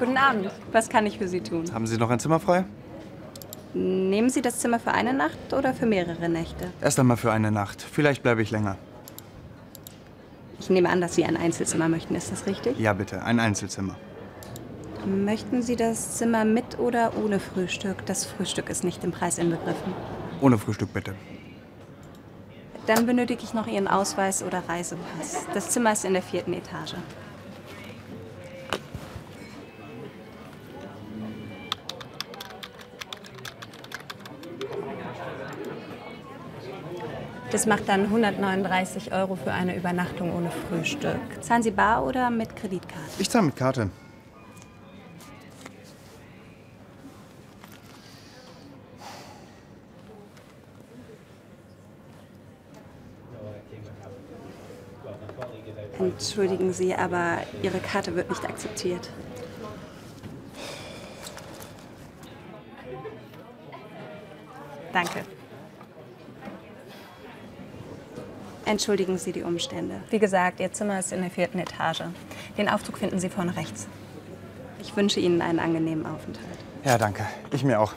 Guten Abend. Was kann ich für Sie tun? Haben Sie noch ein Zimmer frei? Nehmen Sie das Zimmer für eine Nacht oder für mehrere Nächte? Erst einmal für eine Nacht. Vielleicht bleibe ich länger. Ich nehme an, dass Sie ein Einzelzimmer möchten. Ist das richtig? Ja, bitte. Ein Einzelzimmer. Möchten Sie das Zimmer mit oder ohne Frühstück? Das Frühstück ist nicht im Preis inbegriffen. Ohne Frühstück, bitte. Dann benötige ich noch Ihren Ausweis oder Reisepass. Das Zimmer ist in der vierten Etage. Das macht dann 139 Euro für eine Übernachtung ohne Frühstück. Zahlen Sie bar oder mit Kreditkarte? Ich zahle mit Karte. Entschuldigen Sie, aber Ihre Karte wird nicht akzeptiert. Danke. Entschuldigen Sie die Umstände. Wie gesagt, Ihr Zimmer ist in der vierten Etage. Den Aufzug finden Sie vorne rechts. Ich wünsche Ihnen einen angenehmen Aufenthalt. Ja, danke. Ich mir auch.